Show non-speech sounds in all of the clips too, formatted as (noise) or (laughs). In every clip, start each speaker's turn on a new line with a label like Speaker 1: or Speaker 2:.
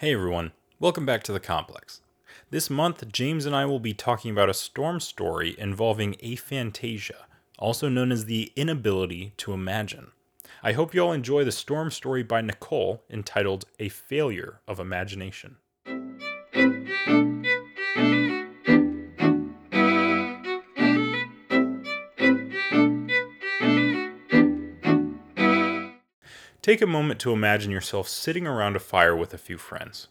Speaker 1: Hey everyone, welcome back to the complex. This month, James and I will be talking about a storm story involving aphantasia, also known as the inability to imagine. I hope you all enjoy the storm story by Nicole entitled A Failure of Imagination. Take a moment to imagine yourself sitting around a fire with a few friends.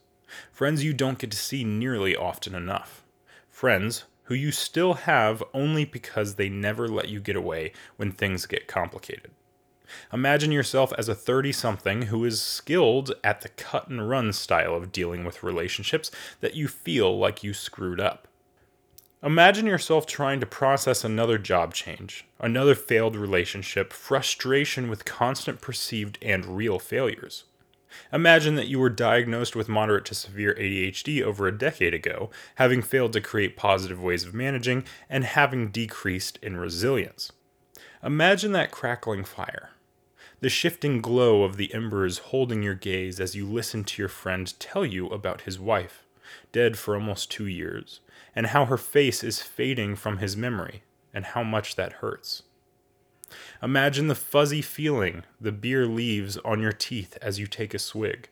Speaker 1: Friends you don't get to see nearly often enough. Friends who you still have only because they never let you get away when things get complicated. Imagine yourself as a 30 something who is skilled at the cut and run style of dealing with relationships that you feel like you screwed up. Imagine yourself trying to process another job change, another failed relationship, frustration with constant perceived and real failures. Imagine that you were diagnosed with moderate to severe ADHD over a decade ago, having failed to create positive ways of managing, and having decreased in resilience. Imagine that crackling fire. The shifting glow of the embers holding your gaze as you listen to your friend tell you about his wife, dead for almost two years, and how her face is fading from his memory, and how much that hurts. Imagine the fuzzy feeling the beer leaves on your teeth as you take a swig,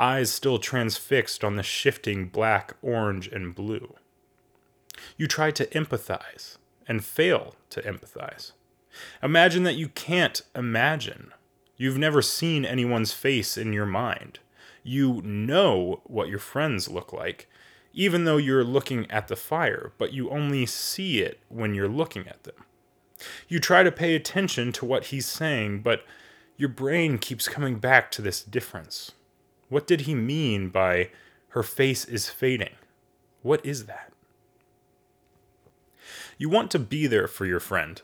Speaker 1: eyes still transfixed on the shifting black, orange, and blue. You try to empathize and fail to empathize. Imagine that you can't imagine. You've never seen anyone's face in your mind. You know what your friends look like, even though you're looking at the fire, but you only see it when you're looking at them. You try to pay attention to what he's saying, but your brain keeps coming back to this difference. What did he mean by her face is fading? What is that? You want to be there for your friend.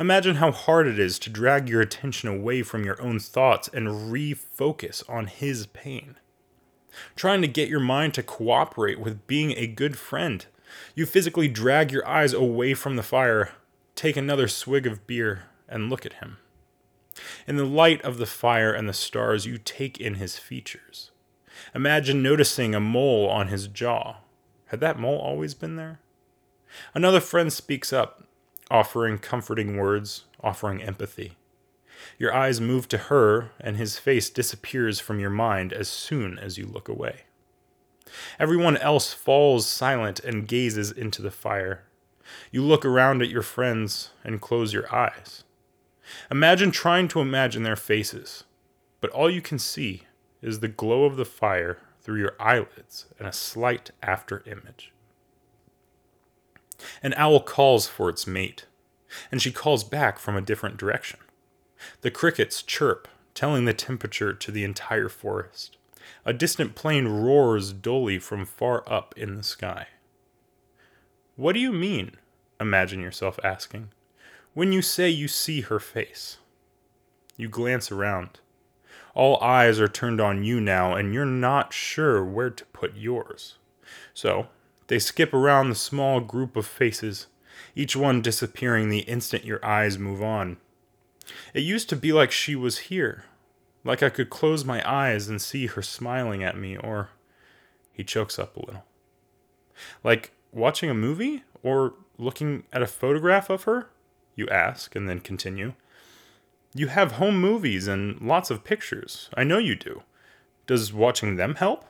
Speaker 1: Imagine how hard it is to drag your attention away from your own thoughts and refocus on his pain trying to get your mind to cooperate with being a good friend. You physically drag your eyes away from the fire, take another swig of beer, and look at him. In the light of the fire and the stars, you take in his features. Imagine noticing a mole on his jaw. Had that mole always been there? Another friend speaks up, offering comforting words, offering empathy. Your eyes move to her, and his face disappears from your mind as soon as you look away. Everyone else falls silent and gazes into the fire. You look around at your friends and close your eyes. Imagine trying to imagine their faces, but all you can see is the glow of the fire through your eyelids and a slight after image. An owl calls for its mate, and she calls back from a different direction. The crickets chirp, telling the temperature to the entire forest. A distant plane roars dully from far up in the sky. What do you mean? Imagine yourself asking. When you say you see her face, you glance around. All eyes are turned on you now, and you're not sure where to put yours. So, they skip around the small group of faces, each one disappearing the instant your eyes move on. It used to be like she was here, like I could close my eyes and see her smiling at me, or. He chokes up a little. Like watching a movie or looking at a photograph of her? You ask and then continue. You have home movies and lots of pictures. I know you do. Does watching them help?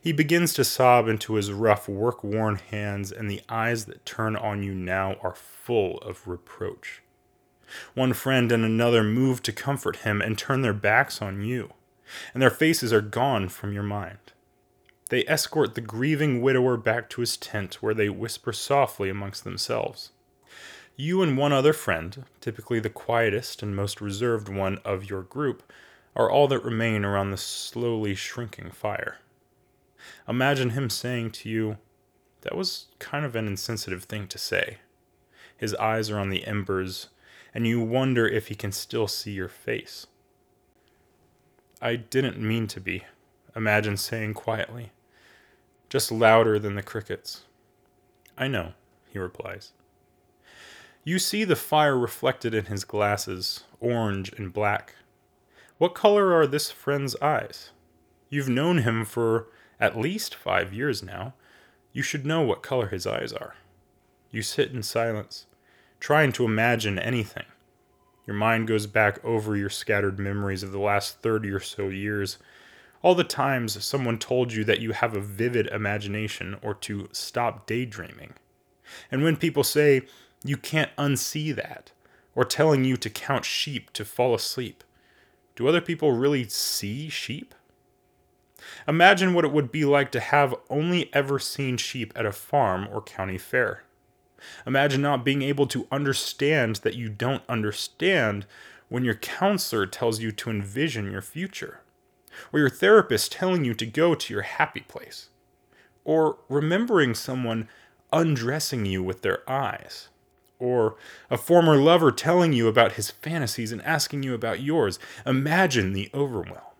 Speaker 1: He begins to sob into his rough, work worn hands, and the eyes that turn on you now are full of reproach. One friend and another move to comfort him and turn their backs on you, and their faces are gone from your mind. They escort the grieving widower back to his tent where they whisper softly amongst themselves. You and one other friend, typically the quietest and most reserved one of your group, are all that remain around the slowly shrinking fire. Imagine him saying to you, That was kind of an insensitive thing to say. His eyes are on the embers and you wonder if he can still see your face. I didn't mean to be, Imagine saying quietly, just louder than the crickets. I know, he replies. You see the fire reflected in his glasses, orange and black. What color are this friend's eyes? You've known him for at least five years now. You should know what color his eyes are. You sit in silence, trying to imagine anything. Your mind goes back over your scattered memories of the last 30 or so years. All the times someone told you that you have a vivid imagination or to stop daydreaming. And when people say you can't unsee that, or telling you to count sheep to fall asleep, do other people really see sheep? Imagine what it would be like to have only ever seen sheep at a farm or county fair. Imagine not being able to understand that you don't understand when your counselor tells you to envision your future, or your therapist telling you to go to your happy place, or remembering someone undressing you with their eyes, or a former lover telling you about his fantasies and asking you about yours. Imagine the overwhelm.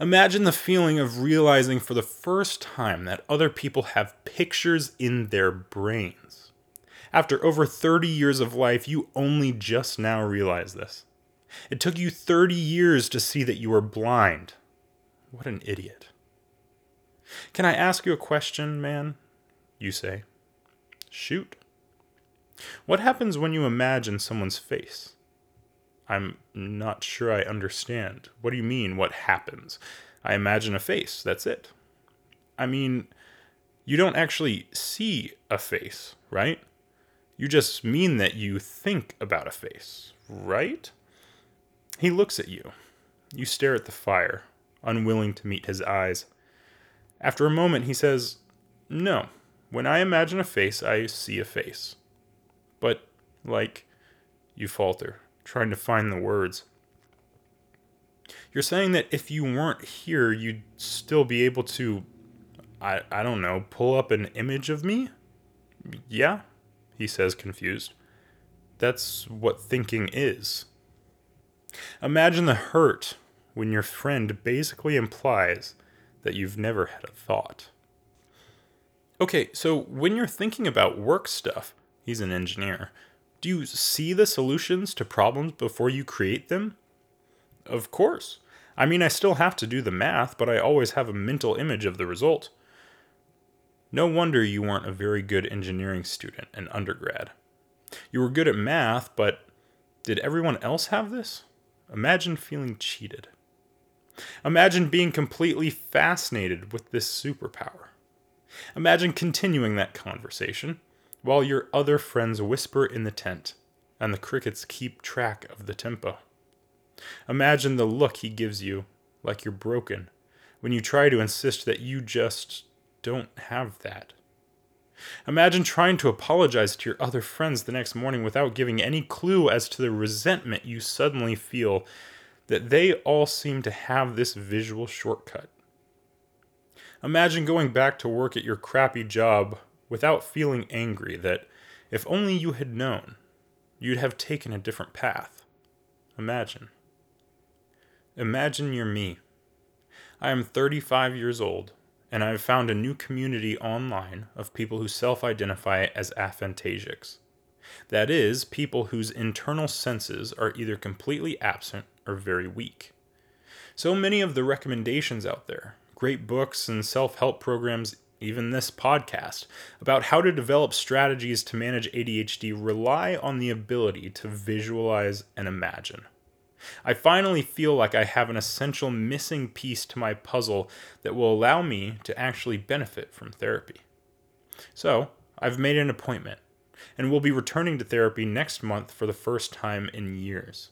Speaker 1: Imagine the feeling of realizing for the first time that other people have pictures in their brains. After over 30 years of life, you only just now realize this. It took you 30 years to see that you were blind. What an idiot. Can I ask you a question, man? You say. Shoot. What happens when you imagine someone's face? I'm not sure I understand. What do you mean, what happens? I imagine a face, that's it. I mean, you don't actually see a face, right? You just mean that you think about a face, right? He looks at you. You stare at the fire, unwilling to meet his eyes. After a moment, he says, No, when I imagine a face, I see a face. But, like, you falter trying to find the words. You're saying that if you weren't here, you'd still be able to, I, I don't know, pull up an image of me? Yeah, he says, confused. That's what thinking is. Imagine the hurt when your friend basically implies that you've never had a thought. Okay, so when you're thinking about work stuff, he's an engineer. Do you see the solutions to problems before you create them? Of course. I mean, I still have to do the math, but I always have a mental image of the result. No wonder you weren't a very good engineering student in undergrad. You were good at math, but did everyone else have this? Imagine feeling cheated. Imagine being completely fascinated with this superpower. Imagine continuing that conversation while your other friends whisper in the tent and the crickets keep track of the tempo. Imagine the look he gives you, like you're broken, when you try to insist that you just don't have that. Imagine trying to apologize to your other friends the next morning without giving any clue as to the resentment you suddenly feel that they all seem to have this visual shortcut. Imagine going back to work at your crappy job without feeling angry that if only you had known, you'd have taken a different path. Imagine. Imagine you're me. I am 35 years old, and I have found a new community online of people who self identify as aphantasics. That is, people whose internal senses are either completely absent or very weak. So many of the recommendations out there, great books and self help programs even this podcast, about how to develop strategies to manage ADHD rely on the ability to visualize and imagine. I finally feel like I have an essential missing piece to my puzzle that will allow me to actually benefit from therapy. So, I've made an appointment and will be returning to therapy next month for the first time in years.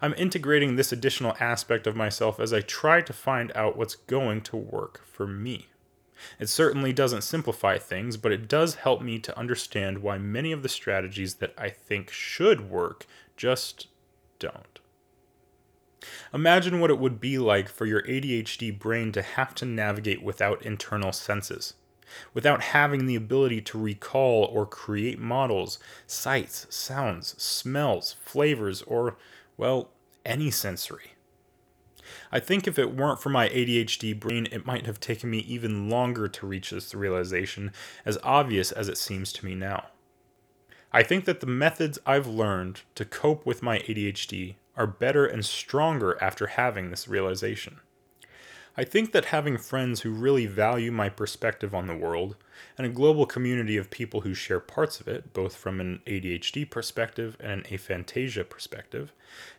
Speaker 1: I'm integrating this additional aspect of myself as I try to find out what's going to work for me. It certainly doesn't simplify things, but it does help me to understand why many of the strategies that I think should work just don't. Imagine what it would be like for your ADHD brain to have to navigate without internal senses, without having the ability to recall or create models, sights, sounds, smells, flavors, or, well, any sensory. I think if it weren't for my ADHD brain, it might have taken me even longer to reach this realization, as obvious as it seems to me now. I think that the methods I've learned to cope with my ADHD are better and stronger after having this realization. I think that having friends who really value my perspective on the world, and a global community of people who share parts of it, both from an ADHD perspective and an aphantasia perspective,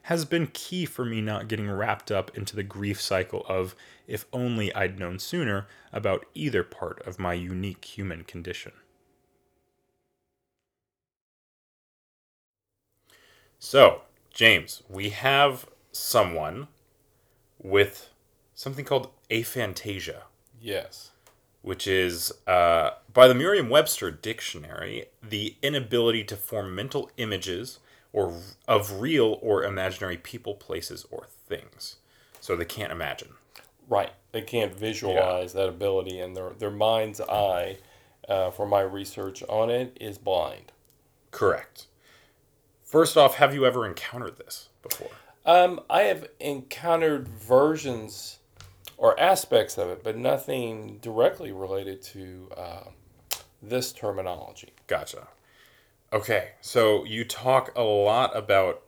Speaker 1: has been key for me not getting wrapped up into the grief cycle of, if only I'd known sooner about either part of my unique human condition. So, James, we have someone with something called aphantasia.
Speaker 2: Yes.
Speaker 1: Which is, uh, by the Merriam Webster dictionary, the inability to form mental images or of real or imaginary people, places, or things. So they can't imagine.
Speaker 2: Right. They can't visualize yeah. that ability, and their, their mind's eye, uh, for my research on it, is blind.
Speaker 1: Correct. First off, have you ever encountered this before?
Speaker 2: Um, I have encountered versions or aspects of it, but nothing directly related to uh, this terminology.
Speaker 1: Gotcha. Okay, so you talk a lot about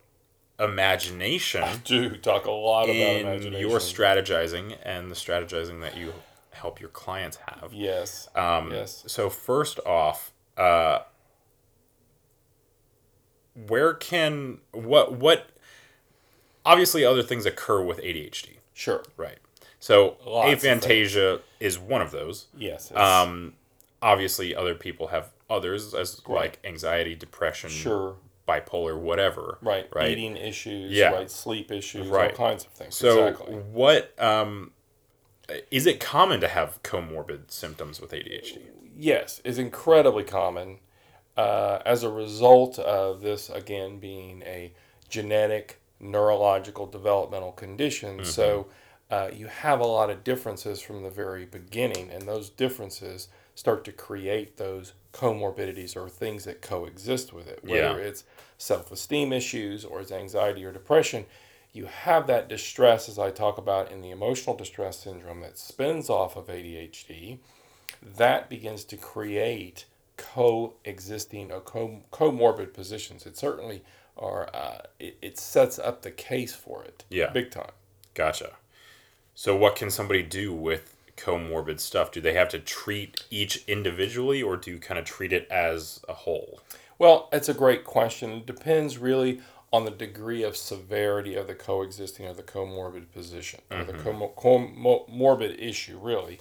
Speaker 1: imagination. I
Speaker 2: do talk a lot about imagination.
Speaker 1: Your strategizing and the strategizing that you help your clients have.
Speaker 2: Yes.
Speaker 1: Um,
Speaker 2: yes.
Speaker 1: So first off, uh, where can what what obviously other things occur with ADHD.
Speaker 2: Sure.
Speaker 1: Right. So Lots aphantasia is one of those.
Speaker 2: Yes.
Speaker 1: Um, obviously, other people have others as like anxiety, depression,
Speaker 2: sure,
Speaker 1: bipolar, whatever.
Speaker 2: Right. Right. Eating issues. Yeah. Right. Sleep issues. Right. All kinds of things.
Speaker 1: So exactly. what? Um, is it common to have comorbid symptoms with ADHD?
Speaker 2: Yes, it's incredibly common. Uh, as a result of this, again, being a genetic neurological developmental condition. Mm-hmm. So uh, you have a lot of differences from the very beginning, and those differences start to create those comorbidities or things that coexist with it, whether yeah. it's self esteem issues or it's anxiety or depression. You have that distress, as I talk about in the emotional distress syndrome, that spins off of ADHD. That begins to create coexisting or co- comorbid positions. It certainly are. Uh, it, it sets up the case for it.
Speaker 1: Yeah,
Speaker 2: big time.
Speaker 1: Gotcha. So, what can somebody do with comorbid stuff? Do they have to treat each individually, or do you kind of treat it as a whole?
Speaker 2: Well, it's a great question. It depends really on the degree of severity of the coexisting or the comorbid position or mm-hmm. the comorbid issue, really.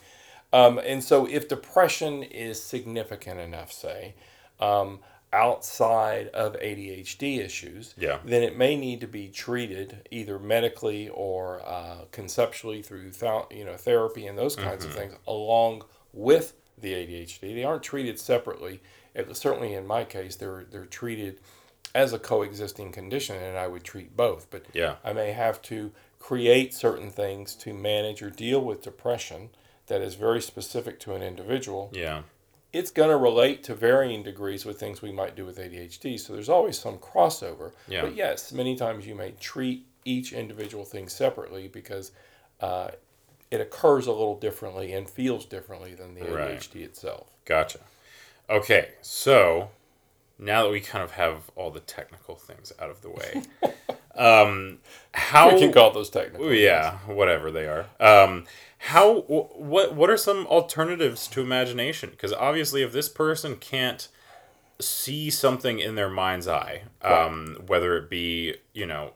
Speaker 2: Um, and so, if depression is significant enough, say, um, outside of ADHD issues,
Speaker 1: yeah.
Speaker 2: then it may need to be treated either medically or uh, conceptually through th- you know therapy and those kinds mm-hmm. of things along with the ADHD. They aren't treated separately. It, certainly, in my case, they're they're treated as a coexisting condition, and I would treat both. But
Speaker 1: yeah.
Speaker 2: I may have to create certain things to manage or deal with depression that is very specific to an individual.
Speaker 1: Yeah
Speaker 2: it's going to relate to varying degrees with things we might do with ADHD. So there's always some crossover.
Speaker 1: Yeah.
Speaker 2: But yes, many times you may treat each individual thing separately because uh, it occurs a little differently and feels differently than the right. ADHD itself.
Speaker 1: Gotcha. Okay, so now that we kind of have all the technical things out of the way, (laughs) um, how
Speaker 2: we can call those technical?
Speaker 1: Yeah, things. whatever they are. Um, how what what are some alternatives to imagination because obviously if this person can't see something in their mind's eye um, whether it be you know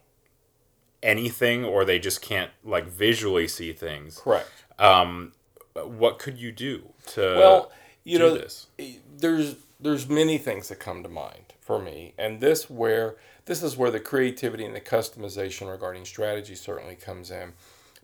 Speaker 1: anything or they just can't like visually see things
Speaker 2: correct
Speaker 1: um, what could you do to
Speaker 2: well you know this? there's there's many things that come to mind for me and this where this is where the creativity and the customization regarding strategy certainly comes in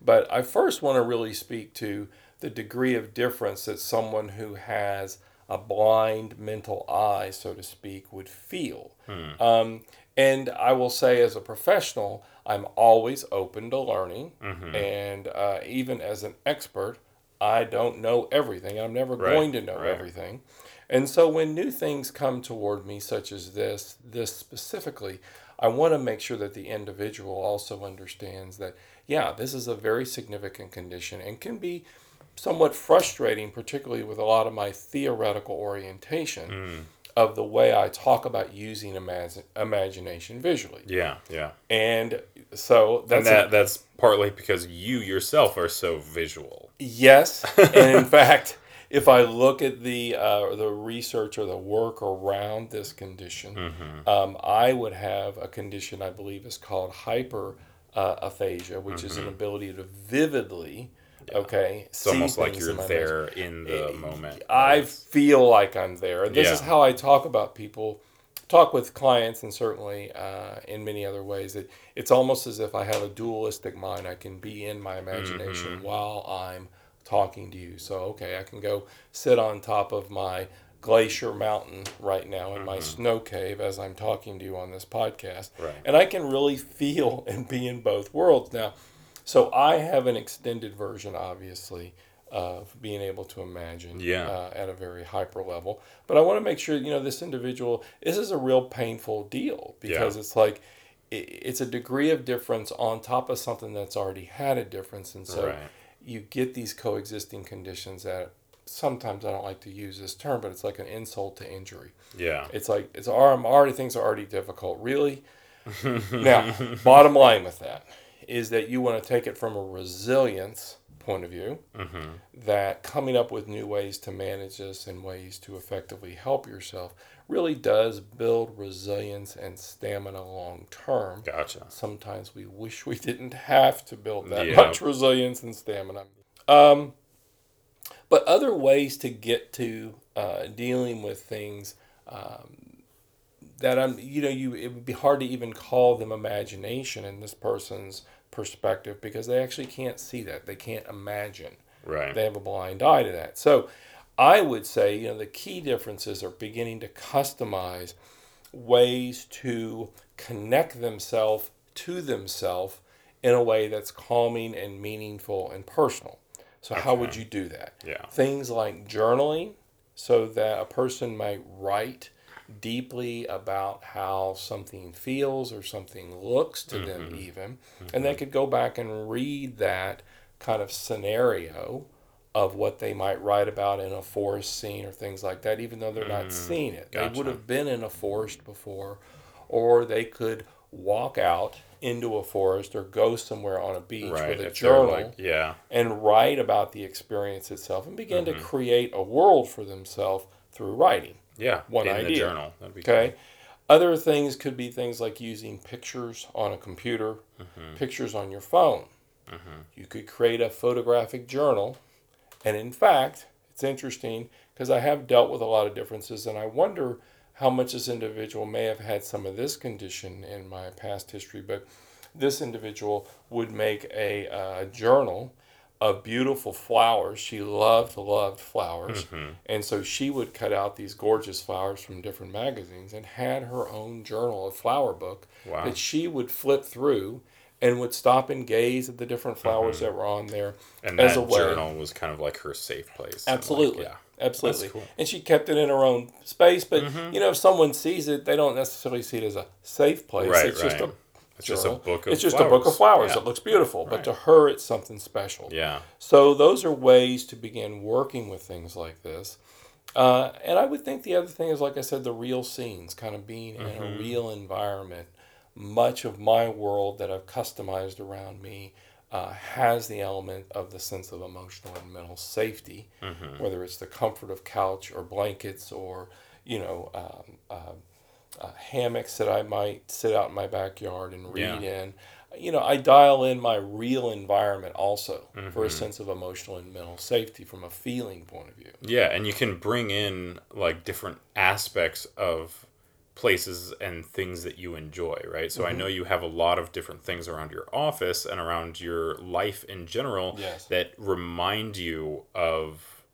Speaker 2: but I first want to really speak to the degree of difference that someone who has a blind mental eye, so to speak, would feel. Hmm. Um, and I will say, as a professional, I'm always open to learning. Mm-hmm. And uh, even as an expert, I don't know everything. I'm never right. going to know right. everything. And so when new things come toward me, such as this, this specifically, I want to make sure that the individual also understands that yeah, this is a very significant condition and can be somewhat frustrating, particularly with a lot of my theoretical orientation. Mm. of the way I talk about using imag- imagination visually.
Speaker 1: Yeah, yeah.
Speaker 2: And so that's
Speaker 1: and that
Speaker 2: a,
Speaker 1: that's partly because you yourself are so visual.
Speaker 2: yes, and in (laughs) fact, if I look at the uh, the research or the work around this condition,
Speaker 1: Mm-hmm.
Speaker 2: um, I would have a condition I believe is called hyper uh, aphasia, which is an ability to vividly, okay,
Speaker 1: Mm-hmm. It's almost like you're
Speaker 2: there.
Speaker 1: there in the moment.
Speaker 2: I feel like I'm there. This
Speaker 1: Yeah.
Speaker 2: is how I talk about people, talk with clients, and certainly uh, in many other ways. That it's almost as if I have a dualistic mind. I can be in my imagination
Speaker 1: Mm-hmm.
Speaker 2: while I'm talking to you. So, okay, I can go sit on top of my glacier mountain right now in my snow cave as I'm talking to you on this podcast.
Speaker 1: Mm-hmm. Right.
Speaker 2: And I can really feel (laughs) and be in both worlds. Now, so I have an extended version, obviously, of being able to imagine
Speaker 1: Yeah.
Speaker 2: uh, at a very hyper level. But I want to make sure, you know, this individual, this is a real painful deal because it's like, it's a degree of difference on top of something that's already had a difference. And so
Speaker 1: Right.
Speaker 2: You get these coexisting conditions that sometimes I don't like to use this term, but it's like an insult to injury.
Speaker 1: Yeah.
Speaker 2: It's like it's already, already things are already difficult. Really. now, (laughs) bottom line with that is that you want to take it from a resilience point of view. That coming up with new ways to manage this and ways to effectively help yourself really does build resilience and stamina long term.
Speaker 1: Gotcha.
Speaker 2: Sometimes we wish we didn't have to build that
Speaker 1: Yeah.
Speaker 2: much resilience and stamina. Um, but other ways to get to uh, dealing with things um, that I'm, you know, you it would be hard to even call them imagination in this person's perspective because they actually can't see that. They can't imagine.
Speaker 1: Right.
Speaker 2: They have a blind eye to that. So I would say, you know, the key differences are beginning to customize ways to connect themselves to themselves in a way that's calming and meaningful and personal. So how would you do that?
Speaker 1: Yeah.
Speaker 2: Things like journaling so that a person might write deeply about how something feels or something looks to them mm-hmm. even. And they mm-hmm. could go back and read that kind of scenario of what they might write about in a forest scene or things like that even though they're not mm-hmm. seeing it. They would have been in a forest before or they could walk out into a forest or go somewhere on a beach
Speaker 1: Right.
Speaker 2: with a
Speaker 1: if
Speaker 2: journal
Speaker 1: like- yeah.
Speaker 2: and write about the experience itself and begin to create a world for themselves through writing.
Speaker 1: Yeah.
Speaker 2: One
Speaker 1: in the
Speaker 2: idea.
Speaker 1: journal. That'd be
Speaker 2: Okay. Other things could be things like using pictures on a computer,
Speaker 1: Mm-hmm.
Speaker 2: pictures on your phone. You could create a photographic journal. And in fact, it's interesting because I have dealt with a lot of differences and I wonder how much this individual may have had some of this condition in my past history. But this individual would make a uh, journal of beautiful flowers. She loved, loved flowers. Mm-hmm. And so she would cut out these gorgeous flowers from different magazines and had her own journal, a flower book
Speaker 1: Wow.
Speaker 2: that she would flip through and would stop and gaze at the different mm-hmm. flowers that were on there
Speaker 1: And
Speaker 2: as
Speaker 1: that
Speaker 2: a way.
Speaker 1: journal was kind of like her safe place. and, like,
Speaker 2: Absolutely.
Speaker 1: yeah.
Speaker 2: Absolutely.
Speaker 1: cool.
Speaker 2: And she kept it in her own space. But, mm-hmm. you know, if someone sees it, they don't necessarily see it as a safe place.
Speaker 1: Right,
Speaker 2: it's just
Speaker 1: right.
Speaker 2: a
Speaker 1: It's just a book of
Speaker 2: It's just a book of
Speaker 1: flowers.
Speaker 2: flowers
Speaker 1: Yeah.
Speaker 2: that looks beautiful. But
Speaker 1: Right.
Speaker 2: to her, it's something special.
Speaker 1: Yeah.
Speaker 2: So those are ways to begin working with things like this. Uh, and I would think the other thing is, like I said, the real scenes, kind of being in a real environment. Much of my world that I've customized around me uh, has the element of the sense of emotional and mental safety, whether it's the comfort of couch or blankets or, you know, um, uh, uh, hammocks that I might sit out in my backyard and read
Speaker 1: Yeah.
Speaker 2: in. You know, I dial in my real environment also for
Speaker 1: Mm-hmm.
Speaker 2: a sense of emotional and mental safety from a feeling point of view.
Speaker 1: Yeah, and you can bring in like different aspects of places and things that you enjoy, right? So I know you have a lot of different things around your office and around your life in general
Speaker 2: Yes.
Speaker 1: that remind you of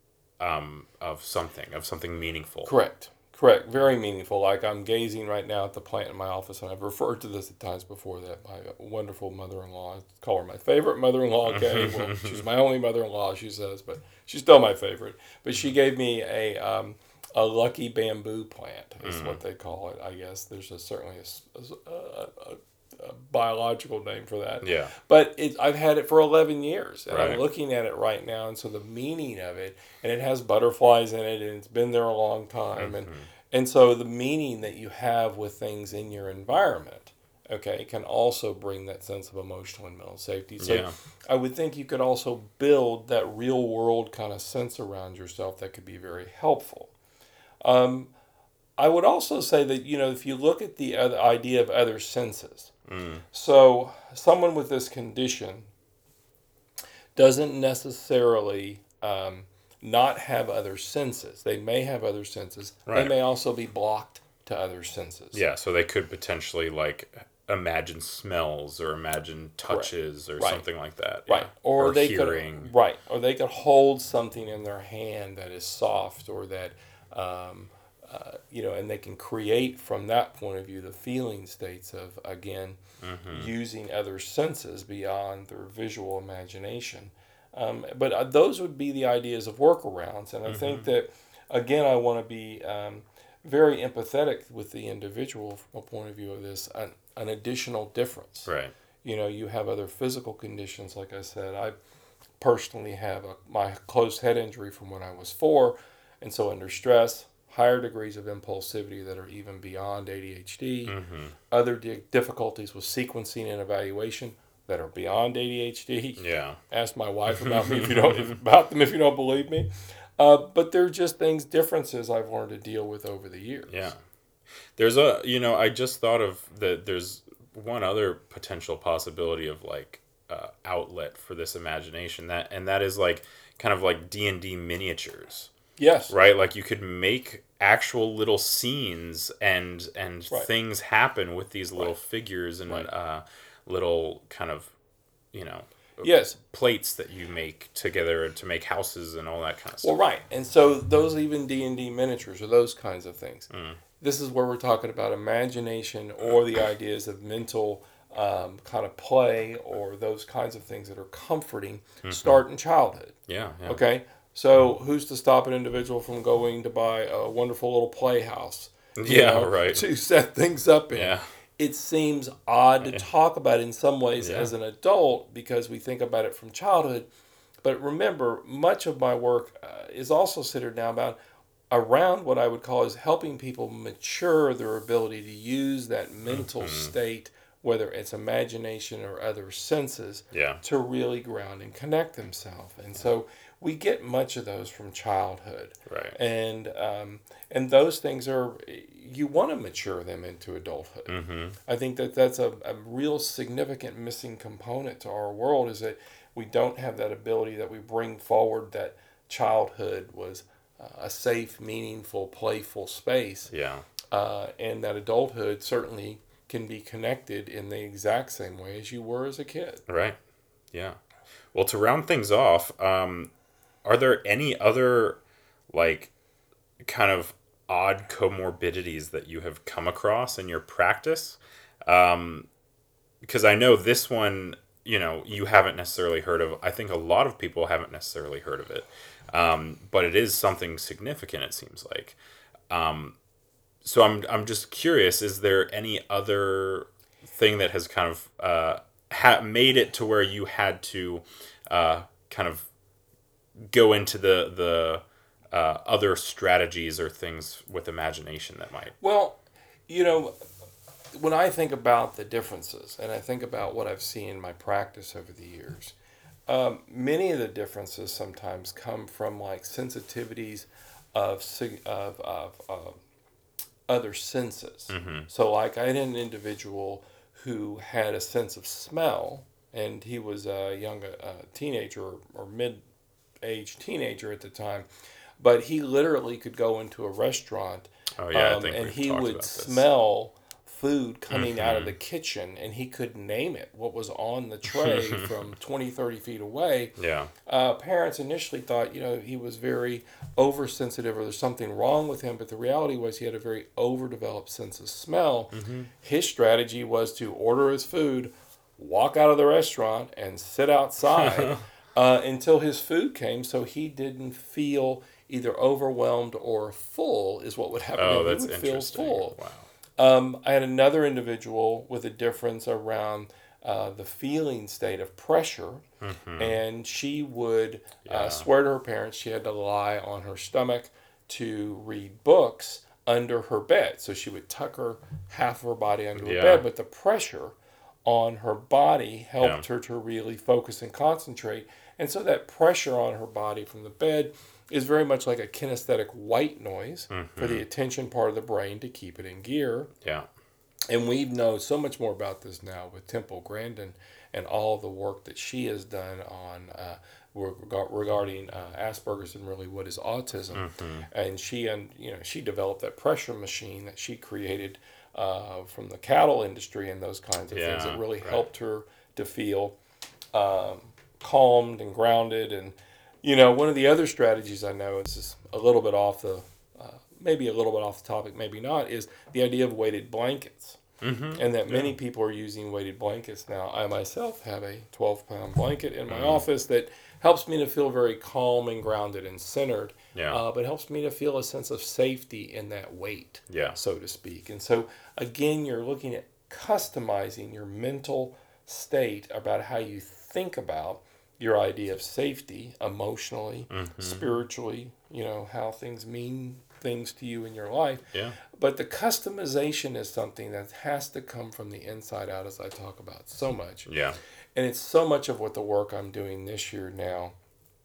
Speaker 1: um of something, of something meaningful.
Speaker 2: Correct. Correct. Very meaningful. Like I'm gazing right now at the plant in my office, and I've referred to this at times before. That my wonderful mother-in-law, I call her my favorite mother-in-law. Okay, (laughs) well, she's my only mother-in-law, she says, but she's still my favorite. But she gave me a um, a lucky bamboo plant, is what they call it. I guess there's a, certainly a a a- a- biological name for that.
Speaker 1: Yeah.
Speaker 2: But it, I've had it for 11 years, and I'm looking at it right now, and so the meaning of it, and it has butterflies in it, and it's been there a long time, and And so the meaning that you have with things in your environment, okay, can also bring that sense of emotional and mental safety. So
Speaker 1: Yeah.
Speaker 2: I would think you could also build that real world kind of sense around yourself that could be very helpful. Um, I would also say that, you know, if you look at the other idea of other senses, so someone with this condition doesn't necessarily um, not have other senses. They may have other senses.
Speaker 1: Right.
Speaker 2: They may also be blocked to other senses.
Speaker 1: Yeah, so they could potentially like imagine smells or imagine touches or
Speaker 2: Right.
Speaker 1: something like that.
Speaker 2: Right.
Speaker 1: yeah.
Speaker 2: Or, they
Speaker 1: hearing.
Speaker 2: could right. Or they could hold something in their hand that is soft or that um, uh, you know, and they can create from that point of view the feeling states of again
Speaker 1: Mm-hmm.
Speaker 2: using other senses beyond their visual imagination. Um, but uh, those would be the ideas of workarounds, and I
Speaker 1: Mm-hmm.
Speaker 2: think that again, I want to be um, very empathetic with the individual from a point of view of this an, an additional difference
Speaker 1: Right.
Speaker 2: you know you have other physical conditions like i said i personally have a, my closed head injury from when i was four and so under stress higher degrees of impulsivity that are even beyond adhd
Speaker 1: Mm-hmm.
Speaker 2: other di- difficulties with sequencing and evaluation that are beyond adhd
Speaker 1: Yeah.
Speaker 2: ask my wife about me if you (laughs) don't if, about them if you don't believe me uh, but they're just things differences i've learned to deal with over the years
Speaker 1: Yeah. There's a, you know, I just thought of that there's one other potential possibility of like uh, outlet for this imagination that and that is like kind of like D&D miniatures.
Speaker 2: yes
Speaker 1: right like you could make actual little scenes and and
Speaker 2: Right.
Speaker 1: things happen with these little
Speaker 2: Right.
Speaker 1: figures and
Speaker 2: Right.
Speaker 1: uh, little kind of you know
Speaker 2: yes
Speaker 1: plates that you make together to make houses and all that kind of
Speaker 2: Well, right, and so those even D and D miniatures or those kinds of things.
Speaker 1: Mm.
Speaker 2: This is where we're talking about imagination or the ideas of mental um, kind of play or those kinds of things that are comforting.
Speaker 1: Mm-hmm.
Speaker 2: Start in childhood.
Speaker 1: yeah yeah
Speaker 2: Okay, so who's to stop an individual from going to buy a wonderful little playhouse?
Speaker 1: Yeah, right.
Speaker 2: To set things up in.
Speaker 1: yeah
Speaker 2: It seems odd to talk about in some ways
Speaker 1: Yeah.
Speaker 2: as an adult because we think about it from childhood. But remember, much of my work uh, is also centered now about around what I would call is helping people mature their ability to use that mental state, whether it's imagination or other senses,
Speaker 1: yeah
Speaker 2: to really ground and connect themselves. And so we get much of those from childhood
Speaker 1: right
Speaker 2: and um, and those things are you want to mature them into adulthood.
Speaker 1: mm-hmm.
Speaker 2: I think that that's a, a real significant missing component to our world is that we don't have that ability that we bring forward that childhood was uh, a safe, meaningful, playful space,
Speaker 1: yeah
Speaker 2: uh, and that adulthood certainly can be connected in the exact same way as you were as a kid.
Speaker 1: Right. Yeah. Well, to round things off, um, are there any other like kind of odd comorbidities that you have come across in your practice? Um, because I know this one, you know, you haven't necessarily heard of. I think a lot of people haven't necessarily heard of it, um, but it is something significant. It seems like. Um, so I'm I'm just curious. Is there any other thing that has kind of uh, ha- made it to where you had to uh, kind of go into the the uh, other strategies or things with imagination that might
Speaker 2: Well, you know, when I think about the differences and I think about what I've seen in my practice over the years, um, many of the differences sometimes come from like sensitivities of of, of, of other senses. So, like, I had an individual who had a sense of smell, and he was a young uh, teenager or mid aged teenager at the time, but he literally could go into a restaurant
Speaker 1: Oh yeah,
Speaker 2: um, and he would.
Speaker 1: Mm-hmm.
Speaker 2: smell food coming out of the kitchen and he could name it what was on the (laughs) tray from 20 30 feet away
Speaker 1: Yeah,
Speaker 2: uh, parents initially thought you know he was very oversensitive or there's something wrong with him but the reality was he had a very overdeveloped sense of smell
Speaker 1: Mm-hmm.
Speaker 2: his strategy was to order his food walk out of the restaurant and sit outside (laughs) uh, until his food came so he didn't feel either overwhelmed or full is what would happen
Speaker 1: Oh,
Speaker 2: he
Speaker 1: that's
Speaker 2: would feel
Speaker 1: interesting.
Speaker 2: full
Speaker 1: Wow.
Speaker 2: um, I had another individual with a difference around uh, the feeling state of pressure, and she would
Speaker 1: Mm-hmm. Yeah.
Speaker 2: uh, swear to her parents she had to lie on her stomach to read books under her bed. So she would tuck her half of her body under her bed, but the pressure on her body helped her to really focus and concentrate. And so that pressure on her body from the bed is very much like a kinesthetic white noise for
Speaker 1: Mm-hmm.
Speaker 2: the attention part of the brain to keep it in gear.
Speaker 1: Yeah.
Speaker 2: And we know so much more about this now with Temple Grandin and all the work that she has done on uh, reg- regarding uh, Asperger's and really what is autism. And she and you know she developed that pressure machine that she created uh, from the cattle industry and those kinds of things that really
Speaker 1: right.
Speaker 2: helped her to feel um, calmed and grounded. And you know one of the other strategies I know is a little bit off the uh, maybe a little bit off the topic, maybe not, is the idea of weighted blankets
Speaker 1: Mm-hmm.
Speaker 2: and that many people are using weighted blankets now. I myself have a 12 pound blanket in my
Speaker 1: Mm-hmm.
Speaker 2: office that helps me to feel very calm and grounded and centered,
Speaker 1: Yeah.
Speaker 2: uh, but helps me to feel a sense of safety in that weight,
Speaker 1: Yeah.
Speaker 2: so to speak. And so, again, you're looking at customizing your mental state about how you think about your idea of safety emotionally,
Speaker 1: Mm-hmm.
Speaker 2: spiritually, you know, how things mean things to you in your life.
Speaker 1: Yeah.
Speaker 2: But the customization is something that has to come from the inside out, as I talk about so much.
Speaker 1: Yeah.
Speaker 2: And it's so much of what the work I'm doing this year now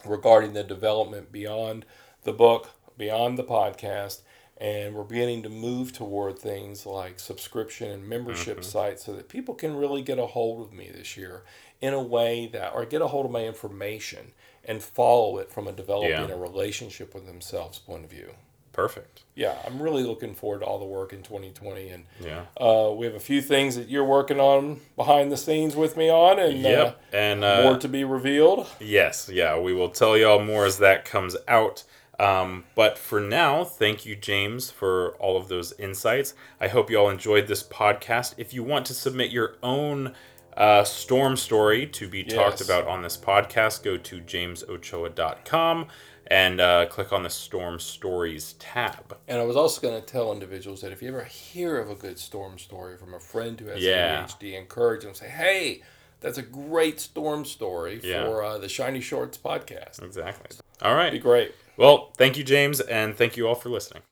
Speaker 2: regarding the development beyond the book, beyond the podcast. And we're beginning to move toward things like subscription and membership sites so that people can really get a hold of me this year in a way that, or get a hold of my information and follow it from a developing
Speaker 1: Yeah.
Speaker 2: a relationship with themselves point of view.
Speaker 1: Perfect.
Speaker 2: Yeah, I'm really looking forward to all the work in 2020, and
Speaker 1: Yeah.
Speaker 2: uh, we have a few things that you're working on behind the scenes with me on, and
Speaker 1: Yep. And
Speaker 2: uh,
Speaker 1: uh,
Speaker 2: more to be revealed.
Speaker 1: Yes, yeah, we will tell y'all more as that comes out. Um, but for now, thank you, James, for all of those insights. I hope y'all enjoyed this podcast. If you want to submit your own uh, storm story to be talked about on this podcast, go to jamesochoa.com and uh, click on the Storm Stories tab.
Speaker 2: And I was also going to tell individuals that if you ever hear of a good storm story from a friend who has
Speaker 1: Yeah.
Speaker 2: ADHD, encourage them. To say, hey, that's a great storm story
Speaker 1: Yeah.
Speaker 2: for uh, the Shiny Shorts podcast.
Speaker 1: Exactly. All right.
Speaker 2: Be great.
Speaker 1: Well, thank you, James, and thank you all for listening.